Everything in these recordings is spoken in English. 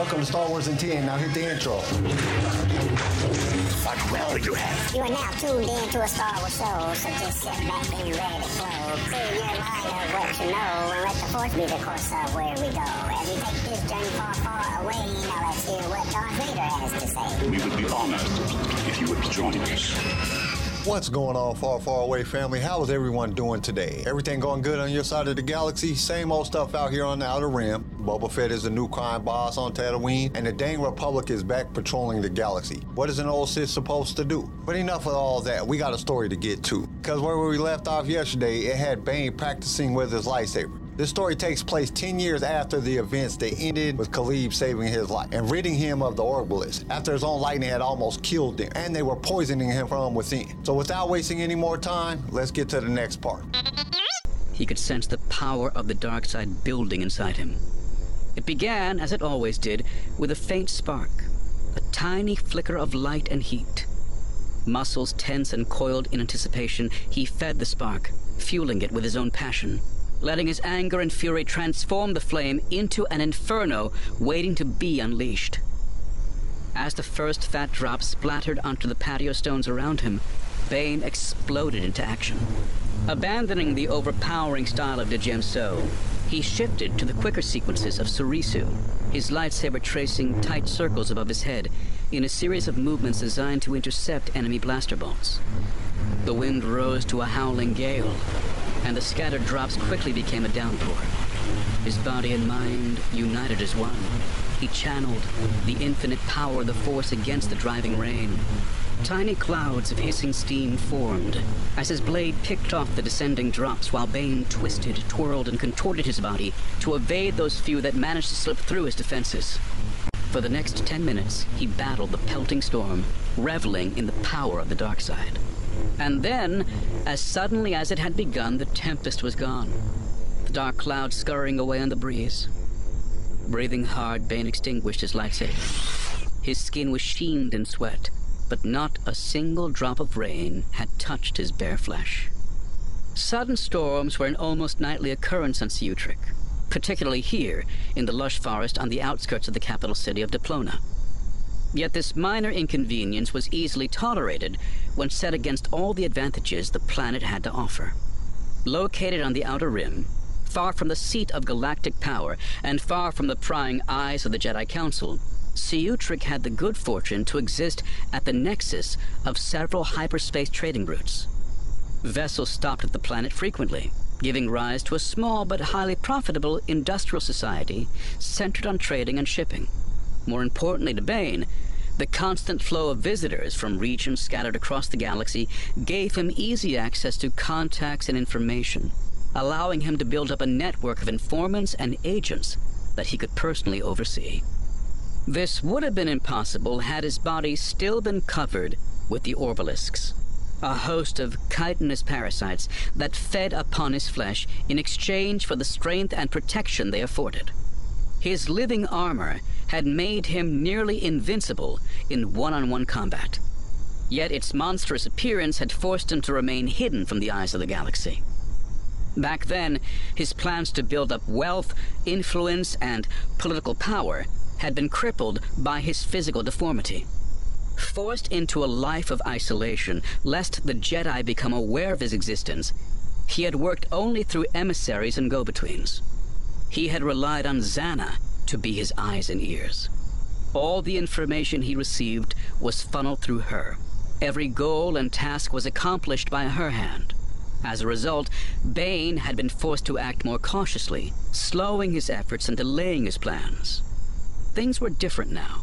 Welcome to Star Wars in 10. Now hit the intro. What will you have? You are now tuned in to a Star Wars show, so just sit back and ready to flow. Clear your mind of what you know, and let the force be the course of where we go. As we take this journey far, far away, now let's hear what Darth Vader has to say. We would be honored if you would join us. What's going on, far, far away family? How is everyone doing today? Everything going good on your side of the galaxy? Same old stuff out here on the Outer Rim. Boba Fett is the new crime boss on Tatooine, and the dang Republic is back patrolling the galaxy. What is an old Sith supposed to do? But enough of all that. We got a story to get to. Because where we left off yesterday, it had Bane practicing with his lightsaber. This story takes place 10 years after the events that ended with Caleb saving his life and ridding him of the Orbalisks after his own lightning had almost killed him and they were poisoning him from within. So without wasting any more time, let's get to the next part. He could sense the power of the dark side building inside him. It began, as it always did, with a faint spark, a tiny flicker of light and heat. Muscles tense and coiled in anticipation, he fed the spark, fueling it with his own passion letting his anger and fury transform the flame into an inferno waiting to be unleashed. As the first fat drop splattered onto the patio stones around him, Bane exploded into action. Abandoning the overpowering style of Djem So, he shifted to the quicker sequences of Soresu, his lightsaber tracing tight circles above his head in a series of movements designed to intercept enemy blaster bolts. The wind rose to a howling gale, and the scattered drops quickly became a downpour. His body and mind united as one. He channeled the infinite power of the Force against the driving rain. Tiny clouds of hissing steam formed as his blade picked off the descending drops while Bane twisted, twirled, and contorted his body to evade those few that managed to slip through his defenses. For the next ten minutes, he battled the pelting storm, reveling in the power of the dark side. And then, as suddenly as it had begun, the tempest was gone. The dark clouds scurrying away on the breeze. Breathing hard, Bane extinguished his lightsaber. His skin was sheened in sweat, but not a single drop of rain had touched his bare flesh. Sudden storms were an almost nightly occurrence on Ciutric, particularly here in the lush forest on the outskirts of the capital city of Diplona. Yet this minor inconvenience was easily tolerated when set against all the advantages the planet had to offer. Located on the outer rim, far from the seat of galactic power and far from the prying eyes of the Jedi Council, Ciutric had the good fortune to exist at the nexus of several hyperspace trading routes. Vessels stopped at the planet frequently, giving rise to a small but highly profitable industrial society centered on trading and shipping. More importantly to Bane, the constant flow of visitors from regions scattered across the galaxy gave him easy access to contacts and information, allowing him to build up a network of informants and agents that he could personally oversee. This would have been impossible had his body still been covered with the Orbalisks, a host of chitinous parasites that fed upon his flesh in exchange for the strength and protection they afforded. His living armor had made him nearly invincible in one-on-one combat. Yet its monstrous appearance had forced him to remain hidden from the eyes of the galaxy. Back then, his plans to build up wealth, influence, and political power had been crippled by his physical deformity. Forced into a life of isolation, lest the Jedi become aware of his existence, he had worked only through emissaries and go-betweens. He had relied on Zannah to be his eyes and ears. All the information he received was funneled through her. Every goal and task was accomplished by her hand. As a result, Bane had been forced to act more cautiously, slowing his efforts and delaying his plans. Things were different now.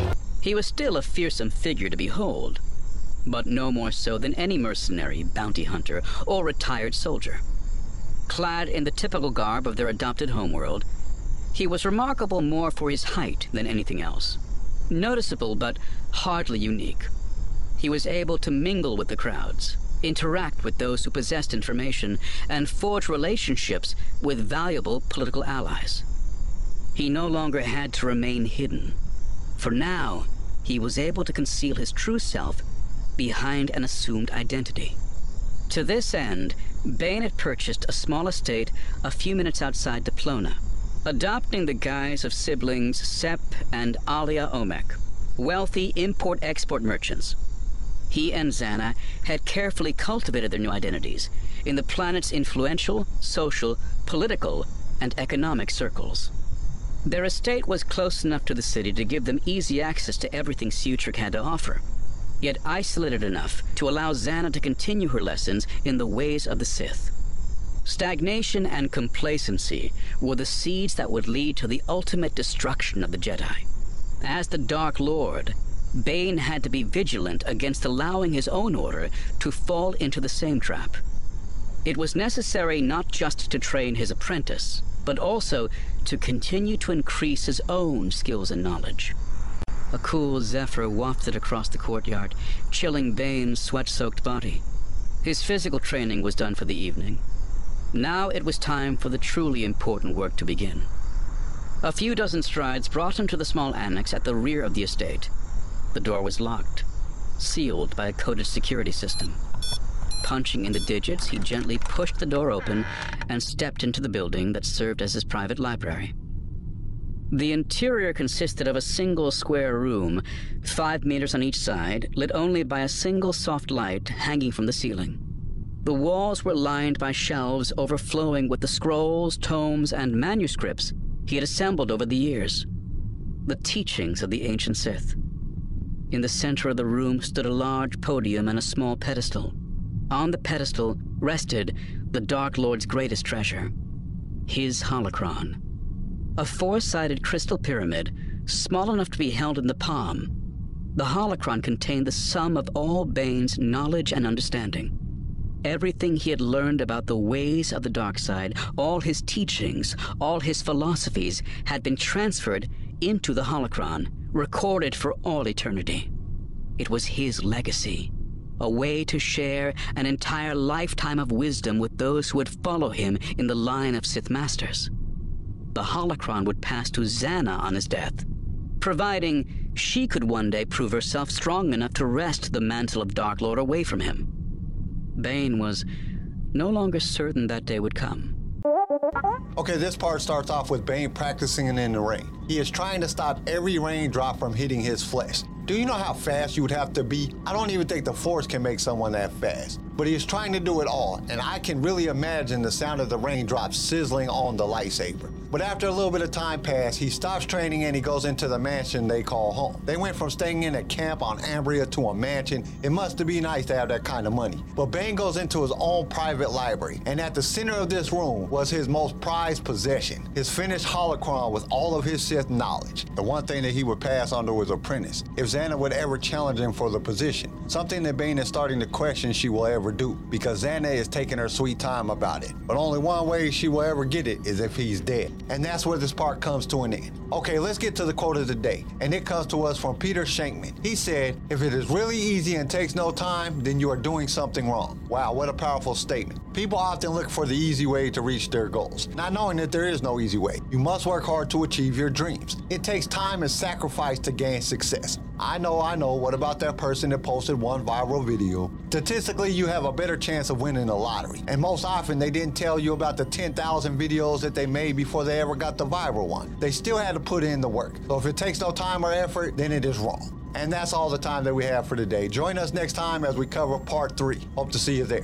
He was still a fearsome figure to behold, but no more so than any mercenary, bounty hunter, or retired soldier. Clad in the typical garb of their adopted homeworld, He was remarkable more for his height than anything else. Noticeable, but hardly unique. He was able to mingle with the crowds, interact with those who possessed information, and forge relationships with valuable political allies. He no longer had to remain hidden, for now he was able to conceal his true self behind an assumed identity. To this end, Bane had purchased a small estate a few minutes outside Diplona, adopting the guise of siblings Sep and Alia Omek, wealthy import-export merchants. He and Zannah had carefully cultivated their new identities in the planet's influential, social, political, and economic circles. Their estate was close enough to the city to give them easy access to everything Ciutric had to offer, yet isolated enough to allow Zannah to continue her lessons in the ways of the Sith. Stagnation and complacency were the seeds that would lead to the ultimate destruction of the Jedi. As the Dark Lord, Bane had to be vigilant against allowing his own order to fall into the same trap. It was necessary not just to train his apprentice, but also to continue to increase his own skills and knowledge. A cool zephyr wafted across the courtyard, chilling Bane's sweat-soaked body. His physical training was done for the evening. Now it was time for the truly important work to begin. A few dozen strides brought him to the small annex at the rear of the estate. The door was locked, sealed by a coded security system. Punching in the digits, he gently pushed the door open and stepped into the building that served as his private library. The interior consisted of a single square room, five meters on each side, lit only by a single soft light hanging from the ceiling. The walls were lined by shelves overflowing with the scrolls, tomes, and manuscripts he had assembled over the years. The teachings of the ancient Sith. In the center of the room stood a large podium and a small pedestal. On the pedestal rested the Dark Lord's greatest treasure, his holocron. A four-sided crystal pyramid, small enough to be held in the palm. The holocron contained the sum of all Bane's knowledge and understanding. Everything he had learned about the ways of the dark side, all his teachings, all his philosophies, had been transferred into the holocron, recorded for all eternity. It was his legacy, a way to share an entire lifetime of wisdom with those who would follow him in the line of Sith Masters. The holocron would pass to Zannah on his death, providing she could one day prove herself strong enough to wrest the mantle of Dark Lord away from him. Bane was no longer certain that day would come. Okay, this part starts off with Bane practicing in the rain. He is trying to stop every raindrop from hitting his flesh. Do you know how fast you would have to be? I don't even think the Force can make someone that fast. But he is trying to do it all, and I can really imagine the sound of the raindrops sizzling on the lightsaber. But after a little bit of time passed, he stops training and he goes into the mansion they call home. They went from staying in a camp on Ambria to a mansion. It must be nice to have that kind of money. But Bane goes into his own private library, and at the center of this room was his most prized possession, his finished holocron with all of his Sith knowledge. The one thing that he would pass on to his apprentice, if Zannah would ever challenge him for the position. Something that Bane is starting to question she will ever do, because Zannah is taking her sweet time about it. But only one way she will ever get it is if he's dead. And that's where this part comes to an end. Okay, let's get to the quote of the day. And it comes to us from Peter Shankman. He said, If it is really easy and takes no time, then you are doing something wrong. Wow, what a powerful statement. People often look for the easy way to reach their goals, not knowing that there is no easy way. You must work hard to achieve your dreams. It takes time and sacrifice to gain success. I know, I know. What about that person that posted one viral video? Statistically, you have a better chance of winning the lottery. And most often, they didn't tell you about the 10,000 videos that they made before they ever got the viral one. They still had to put in the work. So if it takes no time or effort, then it is wrong. And that's all the time that we have for today. Join us next time as we cover part three. Hope to see you there.